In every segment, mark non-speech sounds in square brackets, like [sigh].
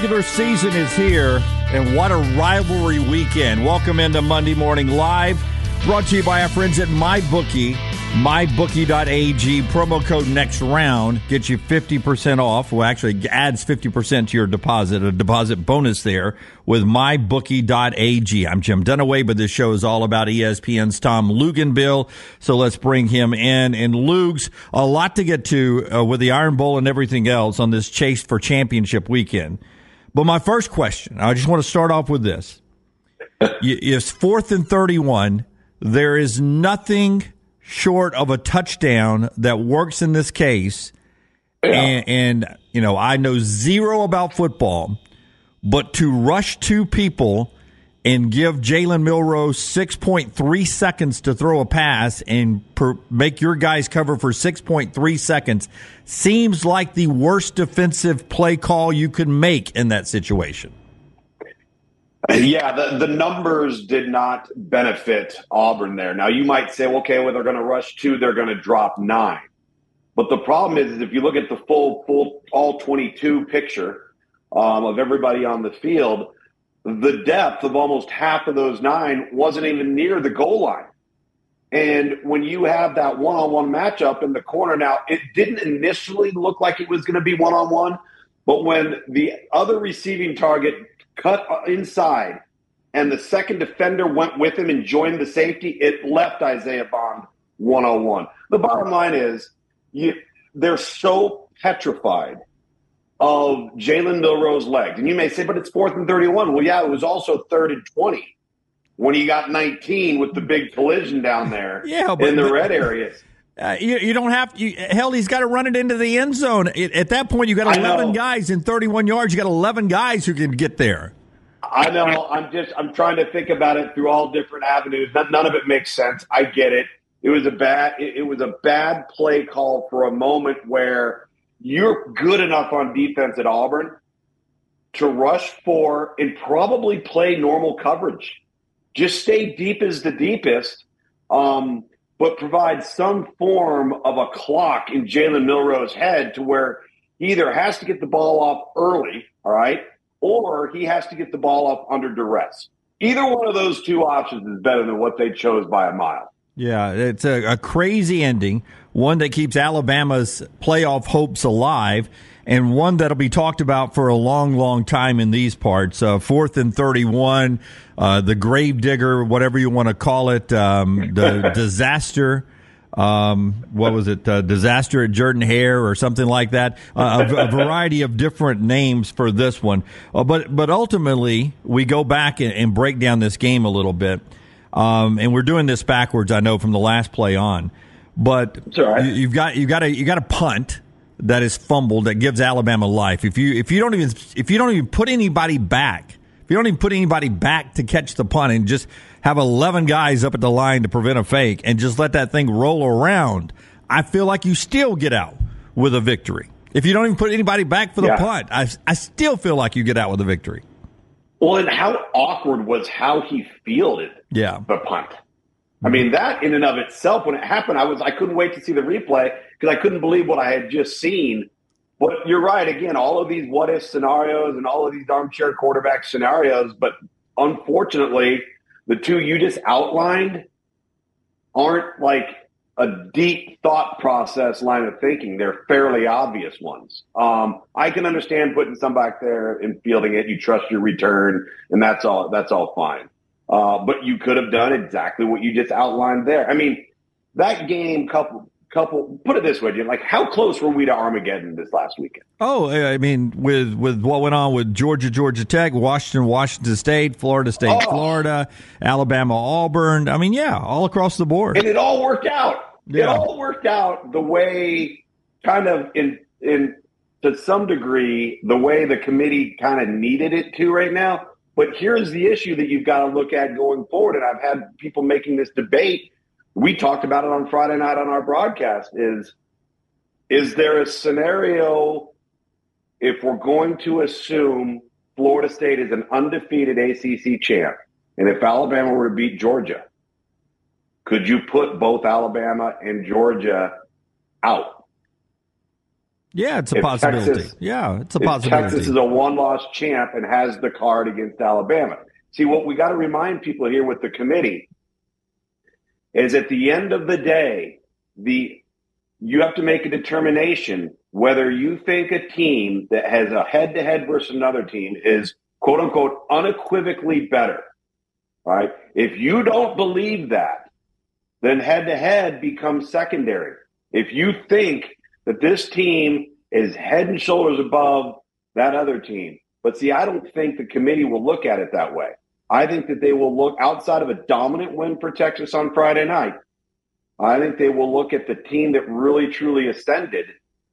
regular season is here, and what a rivalry weekend. Welcome into Monday Morning Live, brought to you by our friends at MyBookie, mybookie.ag. Promo code next round gets you 50% off. Well, actually, adds 50% to your deposit, a deposit bonus there with mybookie.ag. I'm Jim Dunaway, but this show is all about ESPN's Tom Luginbill. So let's bring him in. And Lugs, a lot to get to uh, with the Iron Bowl and everything else on this chase for championship weekend. But my first question, I just want to start off with this. It's fourth and 31. There is nothing short of a touchdown that works in this case. Yeah. And, and, you know, I know zero about football, but to rush two people and give Jalen Milroe 6.3 seconds to throw a pass and per, make your guys cover for 6.3 seconds seems like the worst defensive play call you could make in that situation. Yeah, the, the numbers did not benefit Auburn there. Now, you might say, okay, well, they're going to rush two, they're going to drop nine. But the problem is, is if you look at the full, full all 22 picture um, of everybody on the field, the depth of almost half of those nine wasn't even near the goal line. And when you have that one on one matchup in the corner, now it didn't initially look like it was going to be one on one, but when the other receiving target cut inside and the second defender went with him and joined the safety, it left Isaiah Bond 101. The bottom line is you, they're so petrified of Jalen Milroe's legs. And you may say, but it's fourth and 31. Well, yeah, it was also third and 20 when he got 19 with the big collision down [laughs] there yeah, but, in the but, red areas. [laughs] Uh, you, you, don't have you, hell. He's got to run it into the end zone. It, at that point, you got eleven guys in thirty-one yards. You got eleven guys who can get there. I know. I'm just. I'm trying to think about it through all different avenues. None, none of it makes sense. I get it. It was a bad. It, it was a bad play call for a moment where you're good enough on defense at Auburn to rush for and probably play normal coverage. Just stay deep as the deepest. Um, but provide some form of a clock in Jalen Milroe's head to where he either has to get the ball off early, all right, or he has to get the ball off under duress. Either one of those two options is better than what they chose by a mile. Yeah, it's a, a crazy ending, one that keeps Alabama's playoff hopes alive and one that'll be talked about for a long, long time in these parts. Uh, fourth and 31, uh, the gravedigger, whatever you want to call it, um, the [laughs] disaster. Um, what was it? Uh, disaster at Jordan Hare or something like that. Uh, a, a, variety of different names for this one. Uh, but, but ultimately, we go back and, and break down this game a little bit. Um, and we're doing this backwards, I know, from the last play on. But right. you, you've got, you got a, you got a punt that is fumbled that gives Alabama life. If you if you don't even if you don't even put anybody back, if you don't even put anybody back to catch the punt and just have 11 guys up at the line to prevent a fake and just let that thing roll around, I feel like you still get out with a victory. If you don't even put anybody back for the yeah. punt, I, I still feel like you get out with a victory. Well, and how awkward was how he fielded yeah. the punt. I mean, that in and of itself, when it happened, I was I couldn't wait to see the replay because I couldn't believe what I had just seen. But you're right. Again, all of these what if scenarios and all of these armchair quarterback scenarios. But unfortunately, the two you just outlined aren't like a deep thought process line of thinking. They're fairly obvious ones. Um, I can understand putting some back there and fielding it. You trust your return, and that's all. That's all fine. Uh, but you could have done exactly what you just outlined there. I mean, that game couple couple put it this way, Jim, like how close were we to Armageddon this last weekend? Oh, I mean, with with what went on with Georgia, Georgia Tech, Washington, Washington State, Florida State, oh. Florida, Alabama, Auburn. I mean, yeah, all across the board. And it all worked out. Yeah. It all worked out the way kind of in in to some degree the way the committee kind of needed it to right now. But here's the issue that you've got to look at going forward. And I've had people making this debate. We talked about it on Friday night on our broadcast is, is there a scenario if we're going to assume Florida State is an undefeated ACC champ, and if Alabama were to beat Georgia, could you put both Alabama and Georgia out? Yeah, it's a if possibility. Texas, yeah, it's a possibility. Texas is a one-loss champ and has the card against Alabama. See, what we got to remind people here with the committee is at the end of the day, the you have to make a determination whether you think a team that has a head-to-head versus another team is quote unquote unequivocally better. Right? If you don't believe that, then head-to-head becomes secondary. If you think that this team is head and shoulders above that other team. But see, I don't think the committee will look at it that way. I think that they will look outside of a dominant win for Texas on Friday night. I think they will look at the team that really truly ascended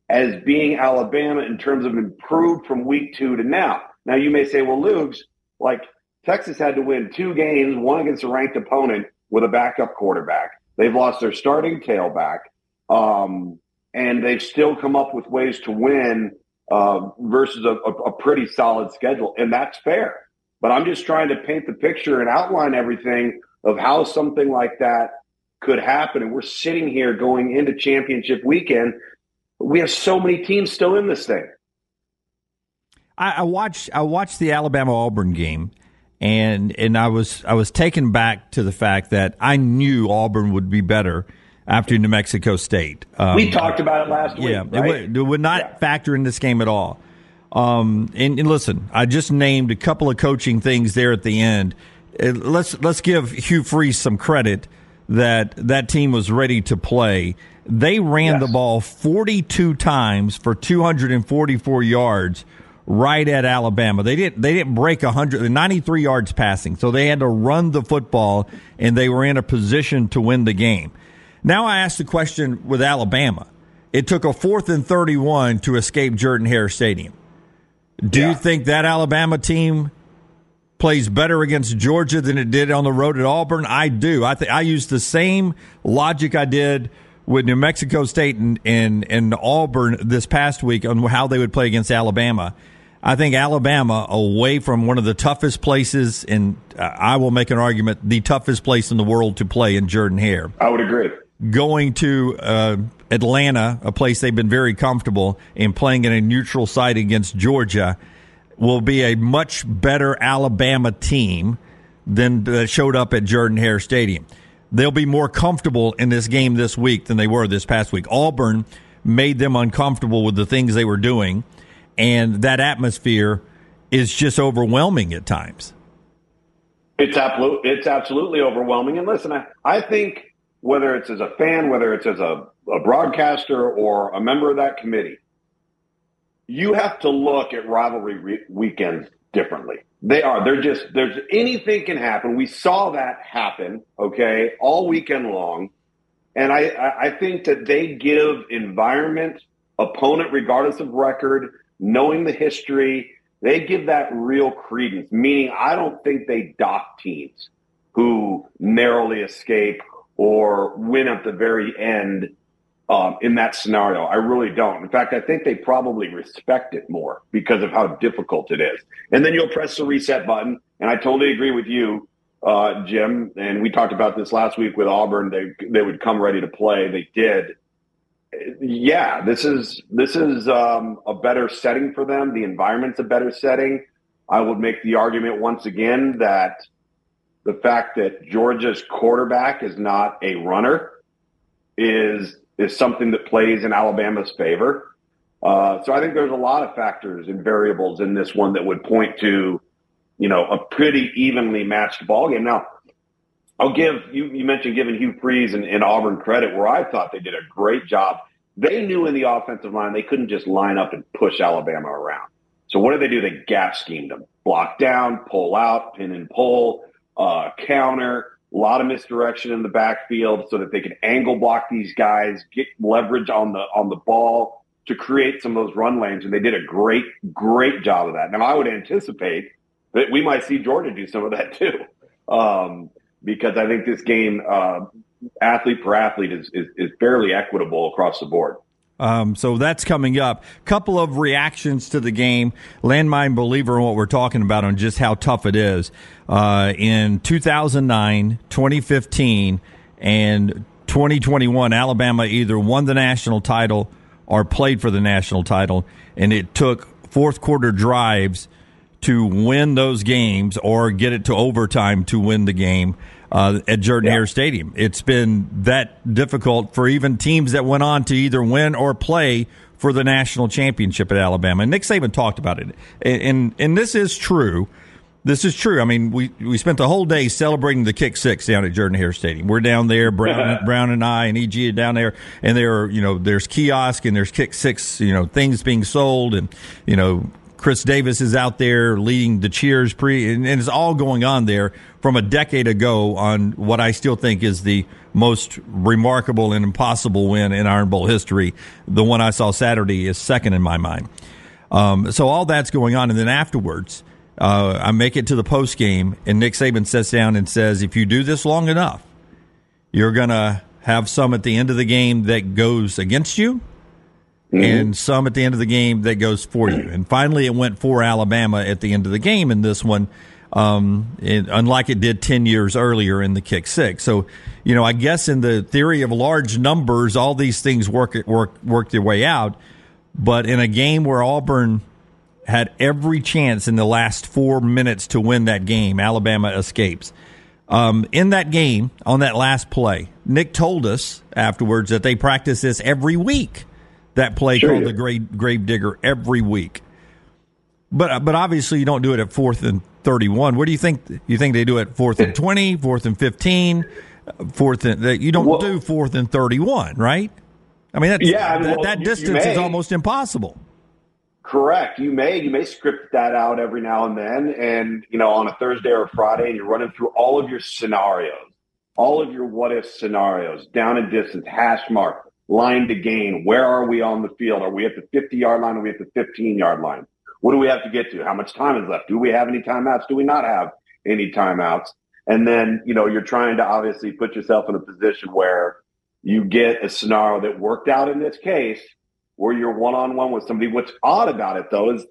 as being Alabama in terms of improved from week two to now. Now you may say, well, Lugs, like Texas had to win two games, one against a ranked opponent with a backup quarterback. They've lost their starting tailback. Um, and they've still come up with ways to win uh, versus a, a, a pretty solid schedule, and that's fair. But I'm just trying to paint the picture and outline everything of how something like that could happen. And we're sitting here going into championship weekend. We have so many teams still in this thing. I, I watched I watched the Alabama Auburn game, and and I was I was taken back to the fact that I knew Auburn would be better after New Mexico State. Um, we talked about it last week. Yeah, right? it, would, it, would, not yeah. factor in this game at all. Um, and, and, listen, I just named a couple of coaching things there at the end. Uh, let's let's give Hugh Freeze some credit that that team was ready to play. They ran yes. the ball 42 times for 244 yards right at Alabama. They didn't they didn't break 100 93 yards passing. So they had to run the football and they were in a position to win the game. Now I ask the question with Alabama. It took a fourth and 31 to escape Jordan Hare Stadium. Do yeah. you think that Alabama team plays better against Georgia than it did on the road at Auburn? I do. I think I use the same logic I did with New Mexico State and, and, and Auburn this past week on how they would play against Alabama. I think Alabama, away from one of the toughest places, and I will make an argument, the toughest place in the world to play in Jordan Hare. I would agree going to uh, Atlanta, a place they've been very comfortable, and playing in a neutral site against Georgia will be a much better Alabama team than that showed up at Jordan Hare Stadium. They'll be more comfortable in this game this week than they were this past week. Auburn made them uncomfortable with the things they were doing, and that atmosphere is just overwhelming at times. It's absolutely it's absolutely overwhelming. And listen, I, I think whether it's as a fan, whether it's as a, a broadcaster or a member of that committee, you have to look at rivalry re- weekends differently. They are. They're just, there's anything can happen. We saw that happen, okay, all weekend long. And I, I think that they give environment, opponent, regardless of record, knowing the history, they give that real credence, meaning I don't think they dock teams who narrowly escape or win at the very end um, in that scenario. I really don't. In fact, I think they probably respect it more because of how difficult it is. And then you'll press the reset button. And I totally agree with you, uh, Jim. And we talked about this last week with Auburn. They they would come ready to play. They did. Yeah, this is this is um, a better setting for them. The environment's a better setting. I would make the argument once again that the fact that Georgia's quarterback is not a runner is is something that plays in Alabama's favor. Uh, so I think there's a lot of factors and variables in this one that would point to, you know, a pretty evenly matched ball game. Now, I'll give you. You mentioned giving Hugh Freeze and, and Auburn credit, where I thought they did a great job. They knew in the offensive line they couldn't just line up and push Alabama around. So what did they do? They gap schemed them, block down, pull out, pin and pull uh, counter, a lot of misdirection in the backfield so that they can angle block these guys, get leverage on the on the ball to create some of those run lanes. And they did a great, great job of that. Now I would anticipate that we might see Georgia do some of that [laughs] too. Um, because I think this game, uh, athlete per athlete is, is, is fairly equitable across the board. Um, so that's coming up. Couple of reactions to the game. Landmine believer in what we're talking about on just how tough it is. Uh, in 2009, 2015, and 2021, Alabama either won the national title or played for the national title, and it took fourth quarter drives to win those games or get it to overtime to win the game uh, at Jordan yeah. Hare Stadium. It's been that difficult for even teams that went on to either win or play for the national championship at Alabama. And Nick Saban talked about it, and and, and this is true. This is true. I mean, we, we spent the whole day celebrating the kick six down at Jordan Hare Stadium. We're down there, Brown, [laughs] Brown and I and EG are down there, and there are, you know, there's kiosk and there's kick six, you know, things being sold, and you know, Chris Davis is out there leading the cheers pre, and, and it's all going on there from a decade ago on what I still think is the most remarkable and impossible win in Iron Bowl history. The one I saw Saturday is second in my mind. Um, so all that's going on, and then afterwards, uh, I make it to the post game, and Nick Saban sits down and says, "If you do this long enough, you're gonna have some at the end of the game that goes against you." Mm-hmm. and some at the end of the game that goes for you. And finally, it went for Alabama at the end of the game in this one, um, it, unlike it did 10 years earlier in the kick six. So, you know, I guess in the theory of large numbers, all these things work, work, work their way out. But in a game where Auburn had every chance in the last four minutes to win that game, Alabama escapes. Um, in that game, on that last play, Nick told us afterwards that they practice this every week that play sure called the grave, grave digger every week. But uh, but obviously you don't do it at fourth and thirty one. Where do you think you think they do it? Fourth and twenty, fourth and fifteen, fourth and that you don't well, do fourth and thirty one, right? I mean, that's, yeah, I mean, that, well, that distance is almost impossible. Correct. You may you may script that out every now and then, and you know on a Thursday or a Friday, and you're running through all of your scenarios, all of your what if scenarios, down and distance, hash mark, line to gain. Where are we on the field? Are we at the 50 yard line? Are we at the 15 yard line? What do we have to get to? How much time is left? Do we have any timeouts? Do we not have any timeouts? And then, you know, you're trying to obviously put yourself in a position where you get a scenario that worked out in this case where you're one on one with somebody. What's odd about it though is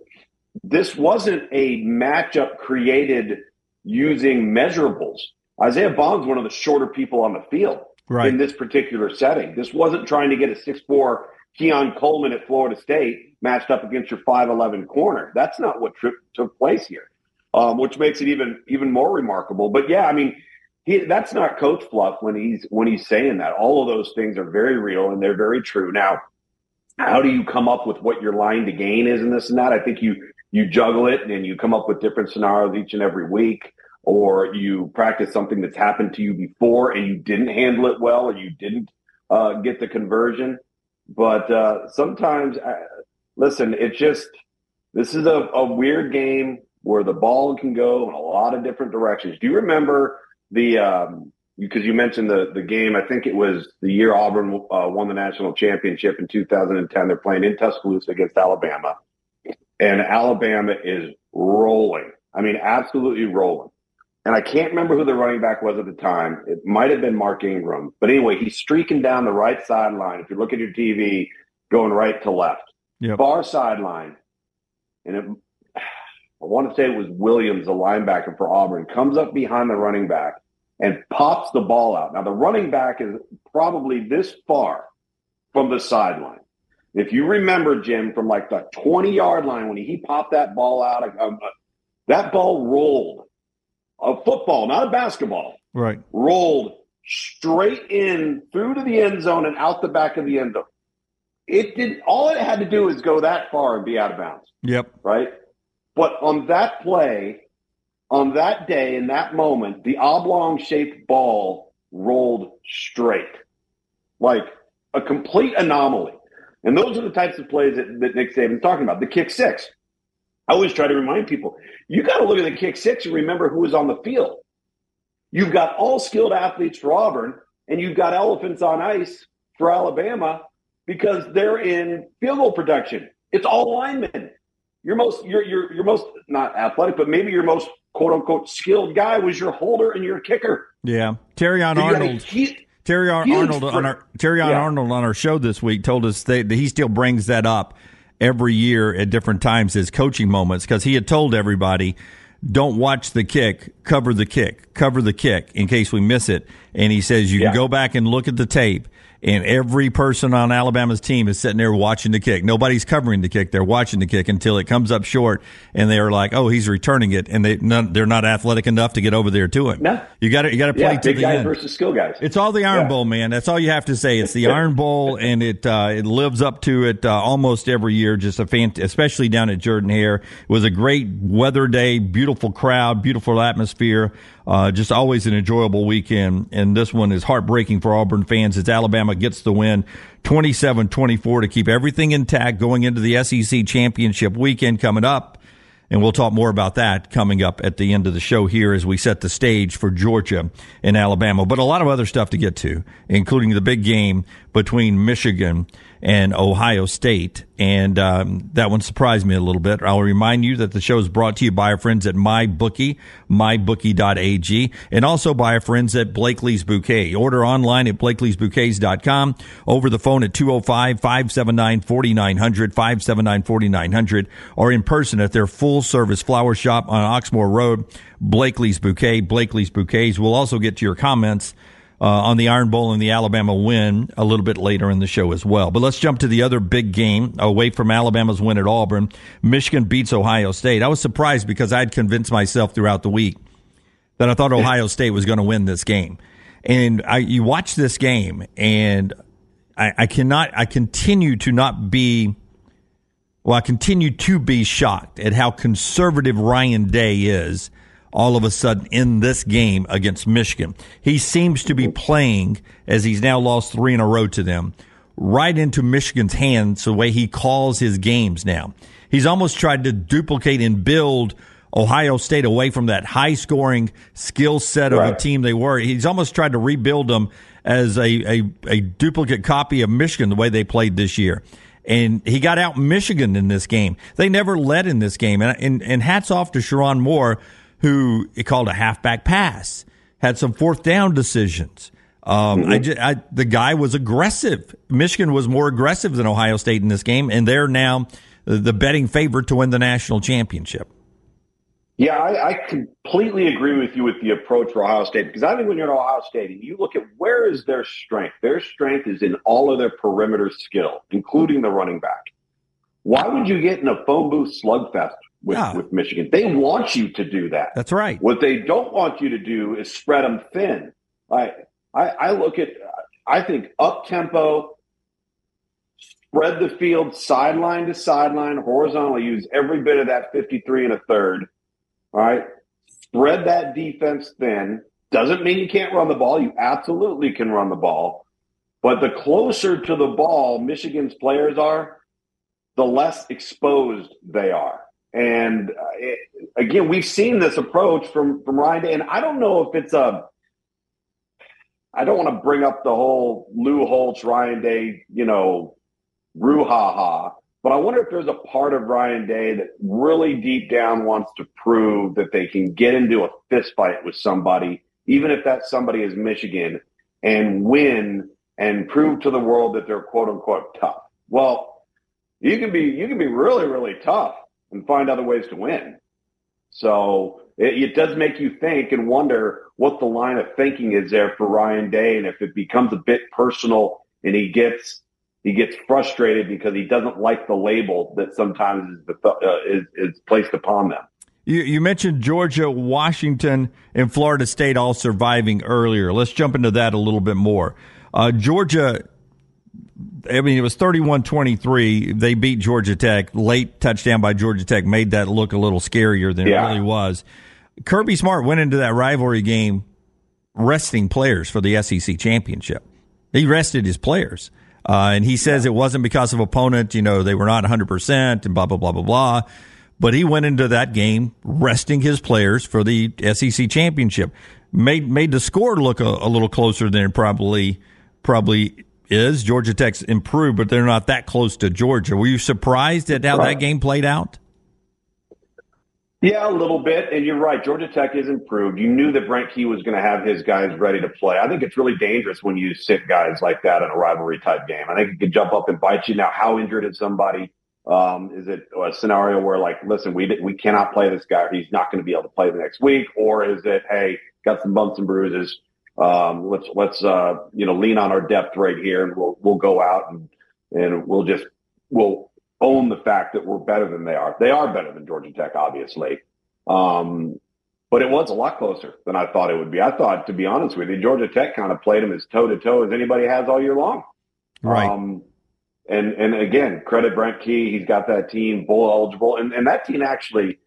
this wasn't a matchup created using measurables. Isaiah Bond's one of the shorter people on the field right. in this particular setting. This wasn't trying to get a six-four Keon Coleman at Florida State matched up against your 5'11 corner. That's not what tri- took place here, um, which makes it even even more remarkable. But yeah, I mean, he, that's not coach fluff when he's when he's saying that. All of those things are very real and they're very true. Now, how do you come up with what your line to gain is in this and that? I think you you juggle it and you come up with different scenarios each and every week or you practice something that's happened to you before and you didn't handle it well or you didn't uh, get the conversion. But uh, sometimes, uh, listen, it's just this is a, a, weird game where the ball can go in a lot of different directions. Do you remember the? Um, because you mentioned the the game, I think it was the year Auburn uh, won the national championship in 2010. They're playing in Tuscaloosa against Alabama, and Alabama is rolling. I mean, absolutely rolling and I can't remember who the running back was at the time. It might have been Mark Ingram. But anyway, he's streaking down the right sideline. If you look at your TV, going right to left. Yep. Far sideline. And it, I want to say it was Williams, the linebacker for Auburn, comes up behind the running back and pops the ball out. Now, the running back is probably this far from the sideline. If you remember, Jim, from like the 20 yard line when he popped that ball out, um, uh, that ball rolled a football, not a basketball, right, rolled straight in through to the end zone and out the back of the end zone. It did all it had to do is go that far and be out of bounds. Yep. Right. But on that play, on that day, in that moment, the oblong shaped ball rolled straight. Like a complete anomaly. And those are the types of plays that, that Nick Saban's talking about. The kick six. I always try to remind people you got to look at the kick six and remember who was on the field. You've got all skilled athletes for Auburn, and you've got elephants on ice for Alabama because they're in field goal production. It's all linemen. Your most, your your your most not athletic, but maybe your most quote unquote skilled guy was your holder and your kicker. Yeah, Terrion Arnold. Terry Arnold on our Terry yeah. Arnold on our show this week told us that he still brings that up every year at different times as coaching moments because he had told everybody, don't watch the kick, cover the kick, cover the kick in case we miss it. And he says you yeah. can go back and look at the tape and every person on Alabama's team is sitting there watching the kick. Nobody's covering the kick; they're watching the kick until it comes up short, and they're like, "Oh, he's returning it," and they they're not athletic enough to get over there to him. No, you got to you got to play yeah, to big the guys end. versus skill guys. It's all the Iron yeah. Bowl, man. That's all you have to say. It's the [laughs] Iron Bowl, and it uh, it lives up to it uh, almost every year. Just a fan, especially down at Jordan Hare. It was a great weather day, beautiful crowd, beautiful atmosphere. Uh, just always an enjoyable weekend. And this one is heartbreaking for Auburn fans as Alabama gets the win 27 24 to keep everything intact going into the SEC championship weekend coming up. And we'll talk more about that coming up at the end of the show here as we set the stage for Georgia and Alabama. But a lot of other stuff to get to, including the big game between Michigan and Ohio State. And um, that one surprised me a little bit. I'll remind you that the show is brought to you by our friends at MyBookie, mybookie.ag, and also by our friends at Blakely's Bouquet. Order online at blakeleysbouquets.com, over the phone at 205 579 4900, 579 4900, or in person at their full service flower shop on Oxmoor Road, Blakely's Bouquet. Blakely's Bouquets. We'll also get to your comments uh, on the Iron Bowl and the Alabama win a little bit later in the show as well. But let's jump to the other big game away from Alabama's win at Auburn. Michigan beats Ohio State. I was surprised because I'd convinced myself throughout the week that I thought Ohio State was going to win this game. And I, you watch this game, and I, I cannot, I continue to not be, well, I continue to be shocked at how conservative Ryan Day is all of a sudden in this game against Michigan. He seems to be playing, as he's now lost three in a row to them, right into Michigan's hands the way he calls his games now. He's almost tried to duplicate and build Ohio State away from that high scoring skill set of right. a team they were. He's almost tried to rebuild them as a, a, a duplicate copy of Michigan the way they played this year and he got out Michigan in this game. They never led in this game, and and, and hats off to Sherrone Moore who it called a halfback pass, had some fourth down decisions. Um, mm-hmm. I, just, I, the guy was aggressive. Michigan was more aggressive than Ohio State in this game, and they're now the betting favorite to win the national championship. Yeah, I, I, completely agree with you with the approach for Ohio State because I think when you're at Ohio State and you look at where is their strength, their strength is in all of their perimeter skill, including the running back. Why would you get in a phone booth slugfest with, yeah. with Michigan. They want you to do that. That's right. What they don't want you to do is spread them thin. I, I, I look at, I think up tempo, spread the field sideline to sideline, horizontally, use every bit of that 53 and a third. All right. Spread that defense thin. Doesn't mean you can't run the ball. You absolutely can run the ball. But the closer to the ball Michigan's players are, the less exposed they are. And uh, it, again, we've seen this approach from from Ryan Day, and I don't know if it's a. I don't want to bring up the whole Lou Holtz, Ryan Day, you know, brouhaha, but I wonder if there's a part of Ryan Day that really deep down wants to prove that they can get into a fist fight with somebody, even if that somebody is Michigan, and win and prove to the world that they're quote unquote tough. Well, you can be you can be really really tough and find other ways to win. So it, it, does make you think and wonder what the line of thinking is there for Ryan Day, and if it becomes a bit personal and he gets he gets frustrated because he doesn't like the label that sometimes is, uh, is, is placed upon them. You, you, mentioned Georgia, Washington, and Florida State all surviving earlier. Let's jump into that a little bit more. Uh, Georgia I mean, it was 31-23. They beat Georgia Tech. Late touchdown by Georgia Tech made that look a little scarier than yeah. it really was. Kirby Smart went into that rivalry game resting players for the SEC championship. He rested his players. Uh, and he says it wasn't because of opponent, you know, they were not 100% and blah, blah, blah, blah, blah. But he went into that game resting his players for the SEC championship. Made, made the score look a, a little closer than it probably, probably is Georgia Tech's improved, but they're not that close to Georgia. Were you surprised at how that game played out? Yeah, a little bit. And you're right. Georgia Tech is improved. You knew that Brent Key was going to have his guys ready to play. I think it's really dangerous when you sit guys like that in a rivalry type game. I think it could jump up and bite you. Now, how injured is somebody? Um, is it a scenario where like, listen, we, we cannot play this guy. He's not going to be able to play the next week. Or is it, hey, got some bumps and bruises Um, let's let's uh, you know lean on our depth right here, and we'll we'll go out and and we'll just we'll own the fact that we're better than they are. They are better than Georgia Tech, obviously. Um, but it was a lot closer than I thought it would be. I thought, to be honest with you, Georgia Tech kind of played them as toe to toe as anybody has all year long. Right. Um, and and again, credit Brent Key. He's got that team bowl eligible, and and that team actually,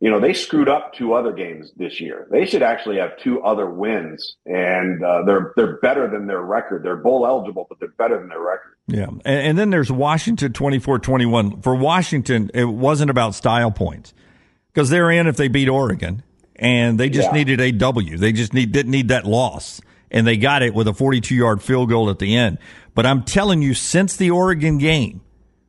you know, they screwed up two other games this year. They should actually have two other wins, and uh, they're they're better than their record. They're bowl eligible, but they're better than their record. Yeah, and, and then there's Washington 24-21. For Washington, it wasn't about style points because they're in if they beat Oregon, and they just Yeah. needed a W. They just need didn't need that loss, and they got it with a 42 yard field goal at the end. But I'm telling you, since the Oregon game,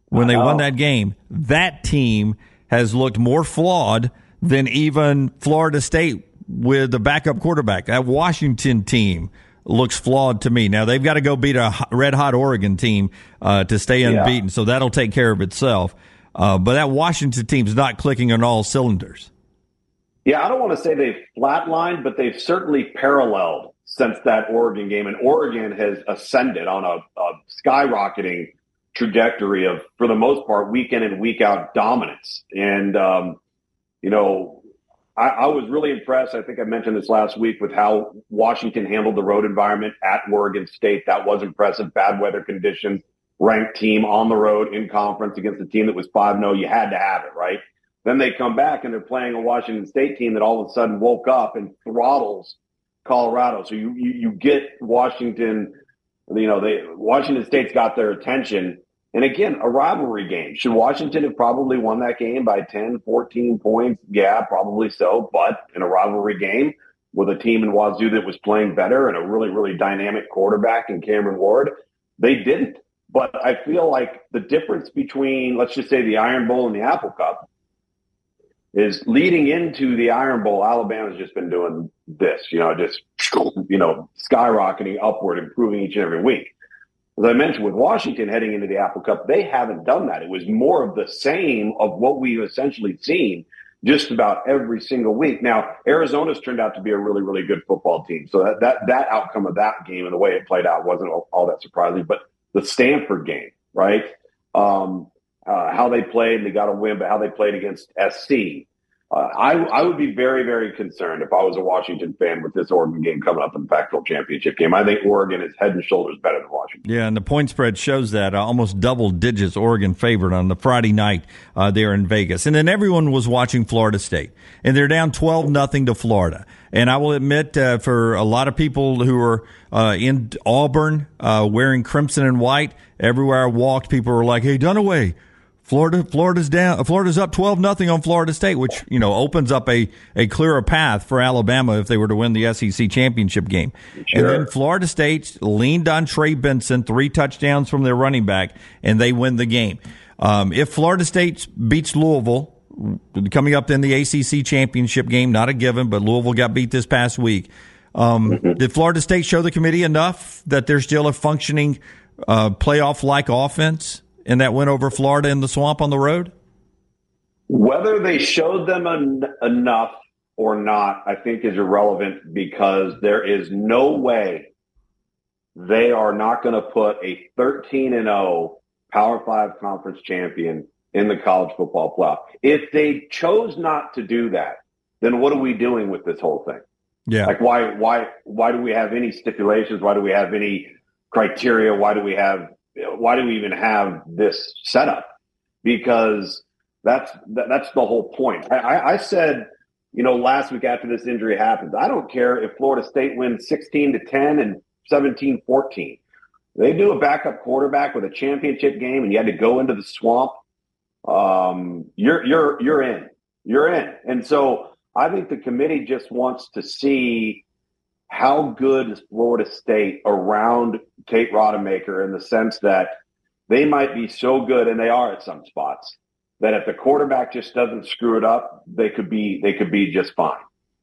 when they won that game, that team has looked more flawed than even Florida State with the backup quarterback. That Washington team looks flawed to me. Now they've got to go beat a red hot Oregon team uh, to stay Yeah. unbeaten, so that'll take care of itself. Uh, but that Washington team's not clicking on all cylinders. Yeah, I don't want to say they've flatlined, but they've certainly paralleled since that Oregon game. And Oregon has ascended on a, a skyrocketing trajectory of, for the most part, week in and week out dominance. And, um, you know, I, I was really impressed. I think I mentioned this last week with how Washington handled the road environment at Oregon State. That was impressive. Bad weather conditions, ranked team on the road in conference against a team that was 5 0. You had to have it, right? Then they come back and they're playing a Washington State team that all of a sudden woke up and throttles Colorado. So you you, you get Washington, you know, they Washington State's got their attention. And again, a rivalry game. Should Washington have probably won that game by 10, 14 points? Yeah, probably so. But in a rivalry game with a team in Wazoo that was playing better and a really, really dynamic quarterback in Cameron Ward, they didn't. But I feel like the difference between, let's just say, the Iron Bowl and the Apple Cup is leading into the Iron Bowl. Alabama's just been doing this, you know, just you know, skyrocketing upward, improving each and every week. As I mentioned with Washington heading into the Apple Cup, they haven't done that. It was more of the same of what we've essentially seen just about every single week. Now, Arizona's turned out to be a really, really good football team. So that that, that outcome of that game and the way it played out wasn't all, all that surprising. But the Stanford game, right? Um, uh, how they played and they got a win, but how they played against SC. Uh, I, I would be very, very concerned if I was a Washington fan with this Oregon game coming up in the Pac-12 championship game. I think Oregon is head and shoulders better than Washington. Yeah, and the point spread shows that uh, almost double digits Oregon favored on the Friday night uh, there in Vegas. And then everyone was watching Florida State, and they're down 12 nothing to Florida. And I will admit, uh, for a lot of people who are uh, in Auburn uh, wearing crimson and white, everywhere I walked, people were like, "Hey, Dunaway." Florida, Florida's down. Florida's up twelve nothing on Florida State, which you know opens up a a clearer path for Alabama if they were to win the SEC championship game. And then Florida State leaned on Trey Benson, three touchdowns from their running back, and they win the game. Um, if Florida State beats Louisville, coming up in the ACC championship game, not a given, but Louisville got beat this past week. Um, Did Florida State show the committee enough that they're still a functioning uh, playoff like offense in that win over Florida in the swamp on the road? Whether they showed them en- enough or not, I think is irrelevant because there is no way they are not going to put a 13 and 0 Power 5 conference champion in the college football playoff. If they chose not to do that, then what are we doing with this whole thing? Yeah. Like why why why do we have any stipulations? Why do we have any criteria? Why do we have why do we even have this setup? Because that's that, that's the whole point. I, I, I said, you know, last week after this injury happens, I don't care if Florida State wins 16 to 10 and 17 14. They do a backup quarterback with a championship game and you had to go into the swamp. Um, you're you're you're in. You're in. And so I think the committee just wants to see how good is Florida State around Tate Rodemaker in the sense that they might be so good, and they are at some spots, that if the quarterback just doesn't screw it up, they could be they could be just fine.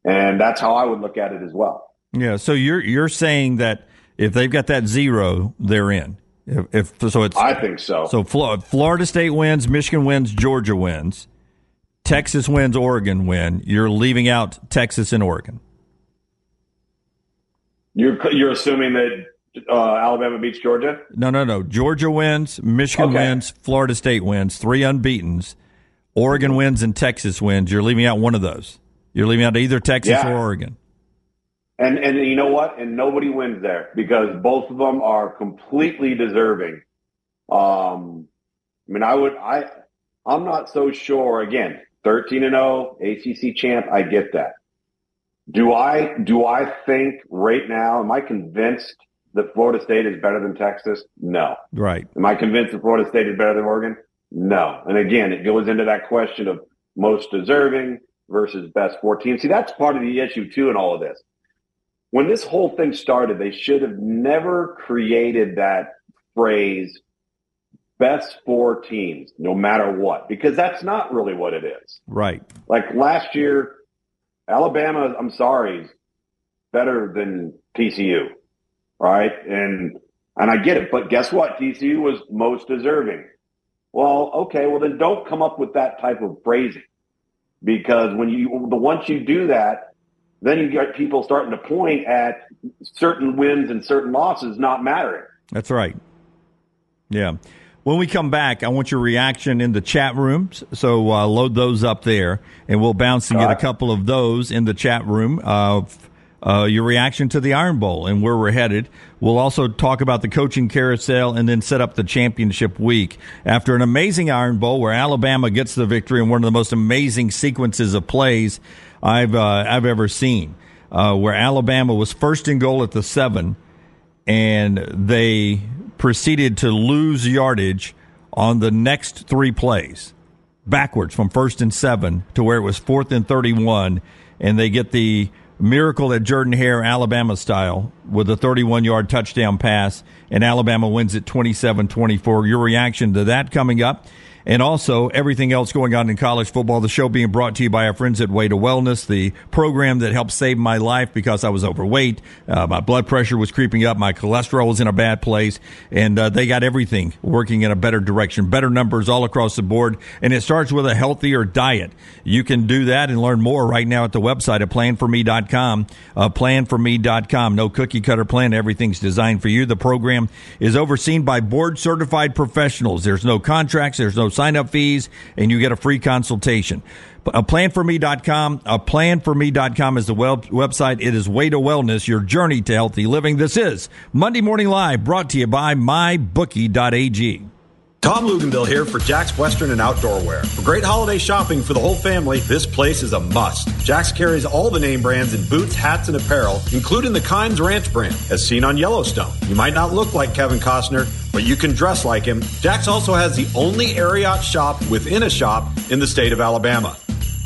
And that's how I would look at it as well. Yeah. So you're you're saying that if they've got that zero, they're in. If, if so, it's I think so. so Florida State wins, Michigan wins, Georgia wins, Texas wins, Oregon win. You're leaving out Texas and Oregon. You're you're assuming that uh, Alabama beats Georgia? No, no, no. Georgia wins, Michigan okay. wins, Florida State wins, three unbeaten's. Oregon wins and Texas wins. You're leaving out one of those. You're leaving out either Texas yeah. or Oregon. And and you know what? And nobody wins there because both of them are completely deserving. Um, I mean, I would I I'm not so sure. Again, 13 and 0 ACC champ. I get that. Do I do I think right now? Am I convinced that Florida State is better than Texas? No. Right. Am I convinced that Florida State is better than Oregon? No. And again, it goes into that question of most deserving versus best 14. See, that's part of the issue too in all of this. When this whole thing started, they should have never created that phrase best four teams, no matter what, because that's not really what it is. Right. Like last year, Alabama, I'm sorry, better than TCU right? And and I get it, but guess what? TCU was most deserving. Well, okay, well then don't come up with that type of phrasing because when you the once you do that, then you get people starting to point at certain wins and certain losses not mattering. That's right. Yeah. When we come back, I want your reaction in the chat rooms. So uh, load those up there, and we'll bounce and get a couple of those in the chat room. Uh, uh, your reaction to the Iron Bowl and where we're headed. We'll also talk about the coaching carousel and then set up the championship week. After an amazing Iron Bowl where Alabama gets the victory in one of the most amazing sequences of plays I've uh, I've ever seen, uh, where Alabama was first in goal at the seven, and they proceeded to lose yardage on the next three plays backwards from first and seven to where it was fourth and 31 and they get the miracle at Jordan Hare, Alabama style, with a 31 yard touchdown pass, and Alabama wins it 27 24. Your reaction to that coming up and also everything else going on in college football. The show being brought to you by our friends at Way to Wellness, the program that helped save my life because I was overweight. Uh, my blood pressure was creeping up. My cholesterol was in a bad place. And uh, they got everything working in a better direction, better numbers all across the board. And it starts with a healthier diet. You can do that and learn more right now at the website at planforme.com. Uh, planforme.com. No cookie cutter plan. Everything's designed for you. The program is overseen by board certified professionals. There's no contracts. There's no sign up fees, and you get a free consultation. A uh, planforme.com. A uh, planforme.com is the web, website. It is way to wellness, your journey to healthy living. This is Monday Morning Live brought to you by mybookie.ag. Tom Luginbill here for Jack's Western and Outdoor Wear. For great holiday shopping for the whole family, this place is a must. Jack's carries all the name brands in boots, hats, and apparel, including the Kimes Ranch brand, as seen on Yellowstone. You might not look like Kevin Costner, but you can dress like him. Jack's also has the only Ariat shop within a shop in the state of Alabama.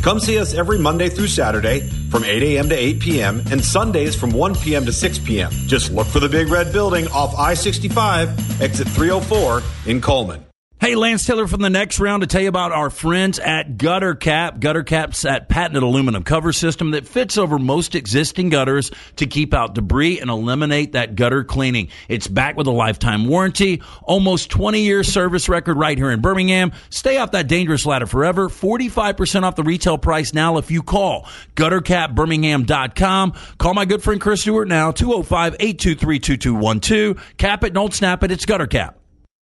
Come see us every Monday through Saturday from 8 a.m. to 8 p.m. and Sundays from 1 p.m. to 6 p.m. Just look for the big red building off I 65, exit 304 in Cullman. Hey, Lance Taylor from the next round to tell you about our friends at Gutter Cap. Gutter Cap's that patented aluminum cover system that fits over most existing gutters to keep out debris and eliminate that gutter cleaning. It's back with a lifetime warranty, almost 20 year service record right here in Birmingham. Stay off that dangerous ladder forever. 45% off the retail price now if you call guttercapbirmingham.com. Call my good friend Chris Stewart now, 205 823 2212. Cap it, don't snap it. It's Gutter Cap.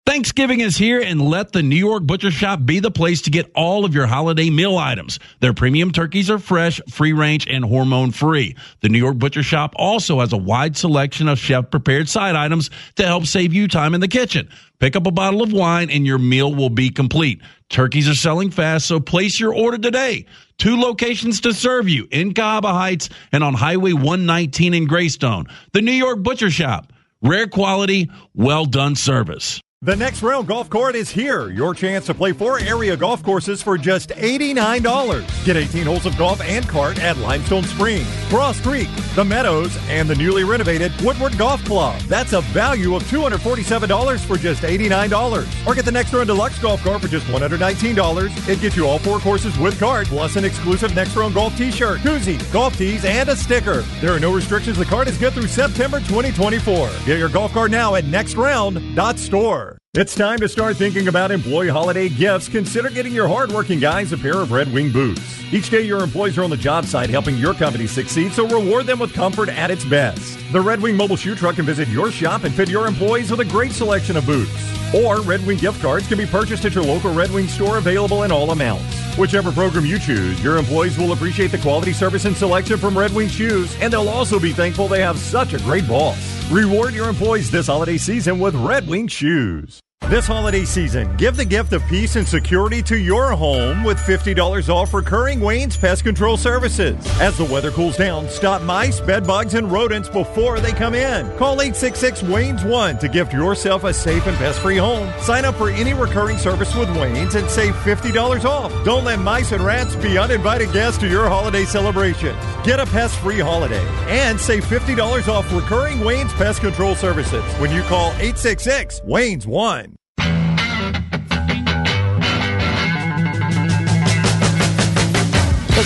Thanksgiving is here and let the New York Butcher Shop be the place to get all of your holiday meal items. Their premium turkeys are fresh, free range, and hormone free. The New York Butcher Shop also has a wide selection of chef prepared side items to help save you time in the kitchen. Pick up a bottle of wine and your meal will be complete. Turkeys are selling fast, so place your order today. Two locations to serve you in Cahaba Heights and on Highway 119 in Greystone. The New York Butcher Shop. Rare quality, well done service. The next round golf court is here. Your chance to play four area golf courses for just $89. Get 18 holes of golf and cart at Limestone Springs, Cross Creek, The Meadows, and the newly renovated Woodward Golf Club. That's a value of $247 for just $89. Or get the next round deluxe golf cart for just $119. It gets you all four courses with cart, plus an exclusive next round golf t-shirt, koozie, golf tees, and a sticker. There are no restrictions. The cart is good through September 2024. Get your golf cart now at nextround.store. It's time to start thinking about employee holiday gifts. Consider getting your hardworking guys a pair of Red Wing boots. Each day, your employees are on the job site helping your company succeed, so reward them with comfort at its best. The Red Wing mobile shoe truck can visit your shop and fit your employees with a great selection of boots. Or Red Wing gift cards can be purchased at your local Red Wing store available in all amounts. Whichever program you choose, your employees will appreciate the quality service and selection from Red Wing Shoes, and they'll also be thankful they have such a great boss. Reward your employees this holiday season with Red Wing Shoes. This holiday season, give the gift of peace and security to your home with $50 off recurring Wayne's Pest Control Services. As the weather cools down, stop mice, bed bugs, and rodents before they come in. Call 866 Wayne's 1 to gift yourself a safe and pest free home. Sign up for any recurring service with Wayne's and save $50 off. Don't let mice and rats be uninvited guests to your holiday celebration. Get a pest free holiday and save $50 off recurring Wayne's Pest Control Services when you call 866 Wayne's 1.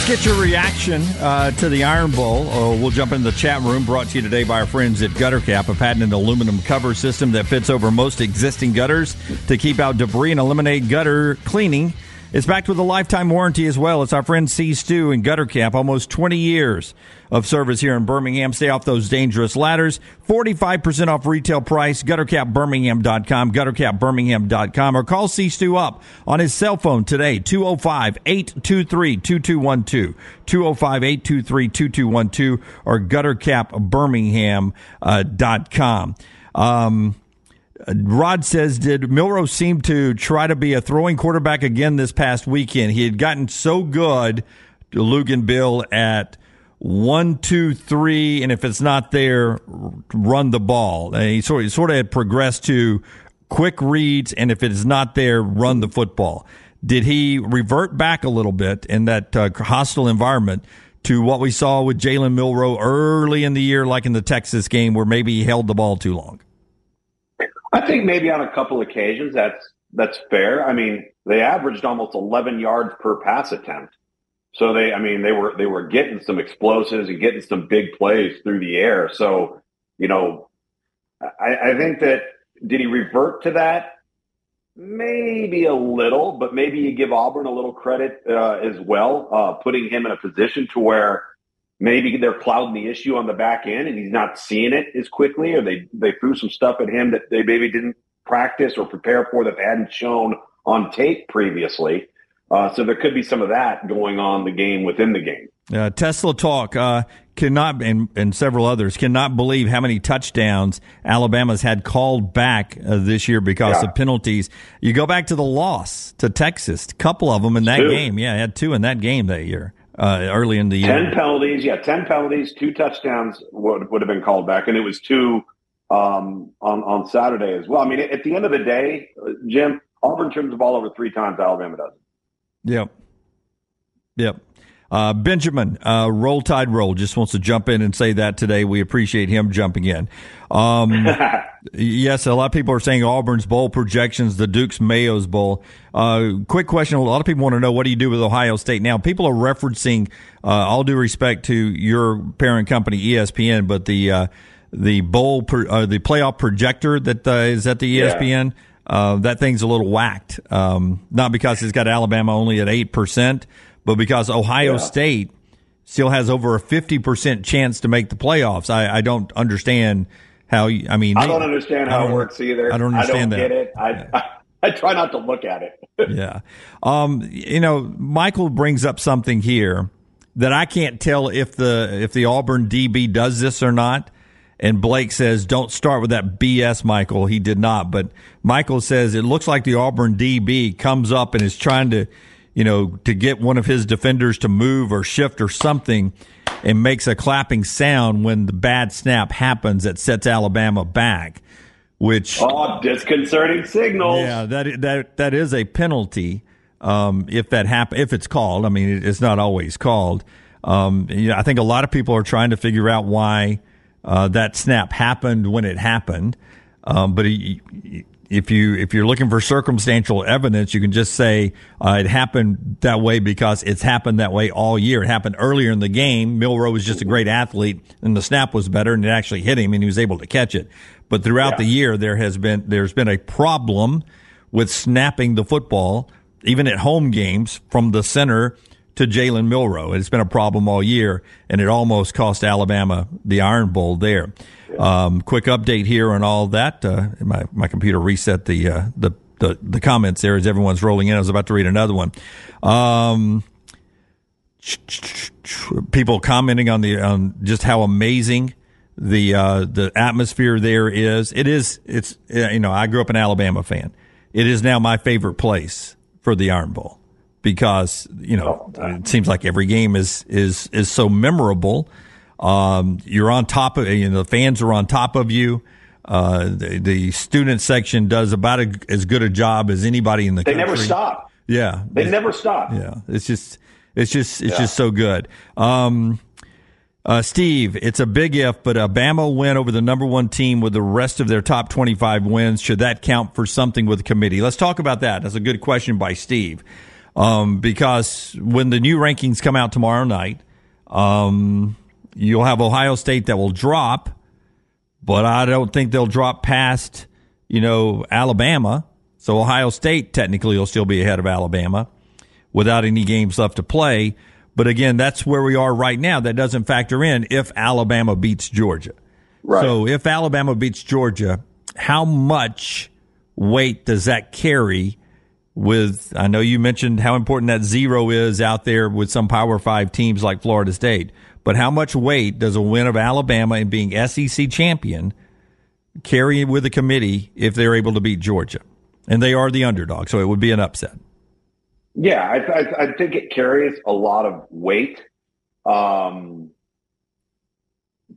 Let's get your reaction uh, to the Iron Bowl. Uh, we'll jump into the chat room brought to you today by our friends at GutterCap, a patented aluminum cover system that fits over most existing gutters to keep out debris and eliminate gutter cleaning. It's backed with a lifetime warranty as well. It's our friend C. Stew and Gutter Cap, almost 20 years of service here in Birmingham. Stay off those dangerous ladders. 45% off retail price. GutterCapBirmingham.com, GutterCapBirmingham.com, or call C. Stew up on his cell phone today, 205-823-2212, 205-823-2212, or GutterCapBirmingham.com. Um, Rod says, did Milroe seem to try to be a throwing quarterback again this past weekend? He had gotten so good to Bill, at one, two, three, and if it's not there, run the ball. And he sort, he sort of had progressed to quick reads, and if it is not there, run the football. Did he revert back a little bit in that uh, hostile environment to what we saw with Jalen Milroe early in the year, like in the Texas game, where maybe he held the ball too long? I think maybe on a couple occasions that's that's fair. I mean, they averaged almost 11 yards per pass attempt. So they, I mean, they were they were getting some explosives and getting some big plays through the air. So, you know, I, I think that did he revert to that? Maybe a little, but maybe you give Auburn a little credit uh, as well, uh, putting him in a position to where maybe they're clouding the issue on the back end and he's not seeing it as quickly, or they they threw some stuff at him that they maybe didn't practice or prepare for that they hadn't shown on tape previously. Uh, so there could be some of that going on the game within the game. Uh, Tesla Talk uh, cannot, and, and, several others cannot believe how many touchdowns Alabama's had called back uh, this year because yeah. of penalties. You go back to the loss to Texas, a couple of them in that two. game. Yeah, had two in that game that year uh, early in the year. Ten penalties, yeah, ten penalties, two touchdowns would would have been called back, and it was two um, on on Saturday as well. I mean, at the end of the day, Jim Auburn turns the ball over three times. Alabama doesn't. Yep. Yep. Uh, Benjamin, uh, roll tide roll, just wants to jump in and say that today. We appreciate him jumping in. Um, [laughs] yes, a lot of people are saying Auburn's bowl projections, the Duke's Mayo's bowl. Uh, quick question. A lot of people want to know what do you do with Ohio State now? People are referencing, uh, all due respect to your parent company, ESPN, but the, uh, the bowl, pro- uh, the playoff projector that is at the ESPN, yeah. that thing's a little whacked. Um, not because it's got Alabama only at 8%, but because Ohio yeah. State still has over a 50% chance to make the playoffs. I, I don't understand how, you, I mean, I don't understand how it works either. I don't understand I don't that. get it. I, yeah. I, [laughs] I, try not to look at it. [laughs] yeah. Um, you know, Michael brings up something here that I can't tell if the, if the Auburn DB does this or not. And Blake says, don't start with that BS, Michael. He did not. But Michael says it looks like the Auburn DB comes up and is trying to, you know, to get one of his defenders to move or shift or something and makes a clapping sound when the bad snap happens that sets Alabama back, which oh, disconcerting signals. Yeah, that that that is a penalty um, if that happen if it's called. I mean, it's not always called. Um, you know, I think a lot of people are trying to figure out why uh, that snap happened when it happened. Um, but he, if you if you're looking for circumstantial evidence, you can just say uh, it happened that way because it's happened that way all year. It happened earlier in the game. Milroe was just a great athlete, and the snap was better, and it actually hit him, and he was able to catch it. But throughout Yeah. the year, there has been there's been a problem with snapping the football, even at home games, from the center to Jalen Milroe. It's been a problem all year, and it almost cost Alabama the Iron Bowl there. Um, quick update here on all that. Uh, my my computer reset the uh, the, the the comments there as everyone's rolling in. I was about to read another one. Um, people commenting on the on just how amazing the uh, the atmosphere there is. It is. It's you know I grew up an Alabama fan. It is now my favorite place for the Iron Bowl because you know it seems like every game is is is so memorable. Um, you're on top of you know the fans are on top of you. Uh, the, the student section does about a, as good a job as anybody in the They country. never stop. Yeah, They never stop. yeah, it's just it's just it's just so good. Um, uh, Steve, it's a big if, but a Bama win over the number one team with the rest of their top twenty-five wins should that count for something with the committee? Let's talk about that. That's a good question by Steve, um, because when the new rankings come out tomorrow night, um, you'll have Ohio State that will drop, but I don't think they'll drop past you know Alabama. So Ohio State technically will still be ahead of Alabama without any games left to play. But again, that's where we are right now. That doesn't factor in if Alabama beats Georgia. Right. So if Alabama beats Georgia, how much weight does that carry with I know you mentioned how important that zero is out there with some Power 5 teams like Florida State, but how much weight does a win of Alabama and being SEC champion carry with the committee if they're able to beat Georgia? And they are the underdog, so it would be an upset. Yeah, I, I, I think it carries a lot of weight. Um,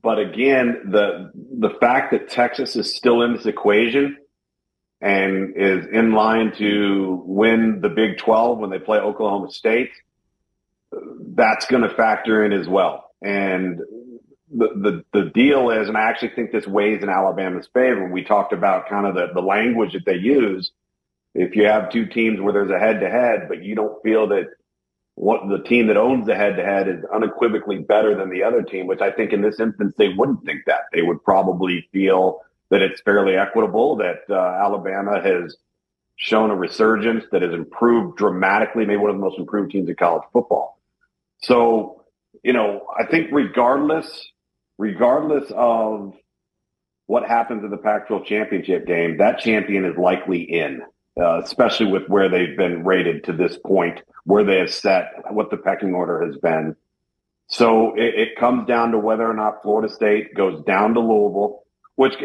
but again, the the fact that Texas is still in this equation and is in line to win the Big 12 when they play Oklahoma State, that's going to factor in as well. And the, the the deal is, and I actually think this weighs in Alabama's favor. We talked about kind of the, the language that they use. If you have two teams where there's a head to head, but you don't feel that what the team that owns the head to head is unequivocally better than the other team, which I think in this instance they wouldn't think that. They would probably feel that it's fairly equitable, that uh, Alabama has shown a resurgence that has improved dramatically, maybe one of the most improved teams in college football. So, you know, I think regardless, regardless of what happens in the Pac-12 championship game, that champion is likely in, uh, especially with where they've been rated to this point, where they have set, what the pecking order has been. So it, it comes down to whether or not Florida State goes down to Louisville, which,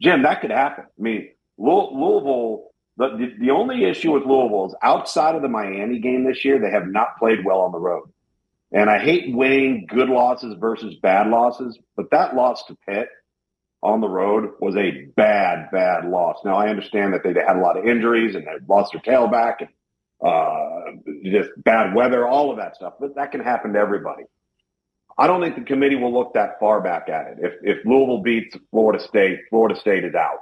Jim, that could happen. I mean, Lou- Louisville, the, the, the only issue with Louisville is outside of the Miami game this year, they have not played well on the road. And I hate weighing good losses versus bad losses, but that loss to Pitt on the road was a bad, bad loss. Now I understand that they had a lot of injuries and they lost their tailback and uh, just bad weather, all of that stuff, but that can happen to everybody. I don't think the committee will look that far back at it. If, if Louisville beats Florida State, Florida State is out.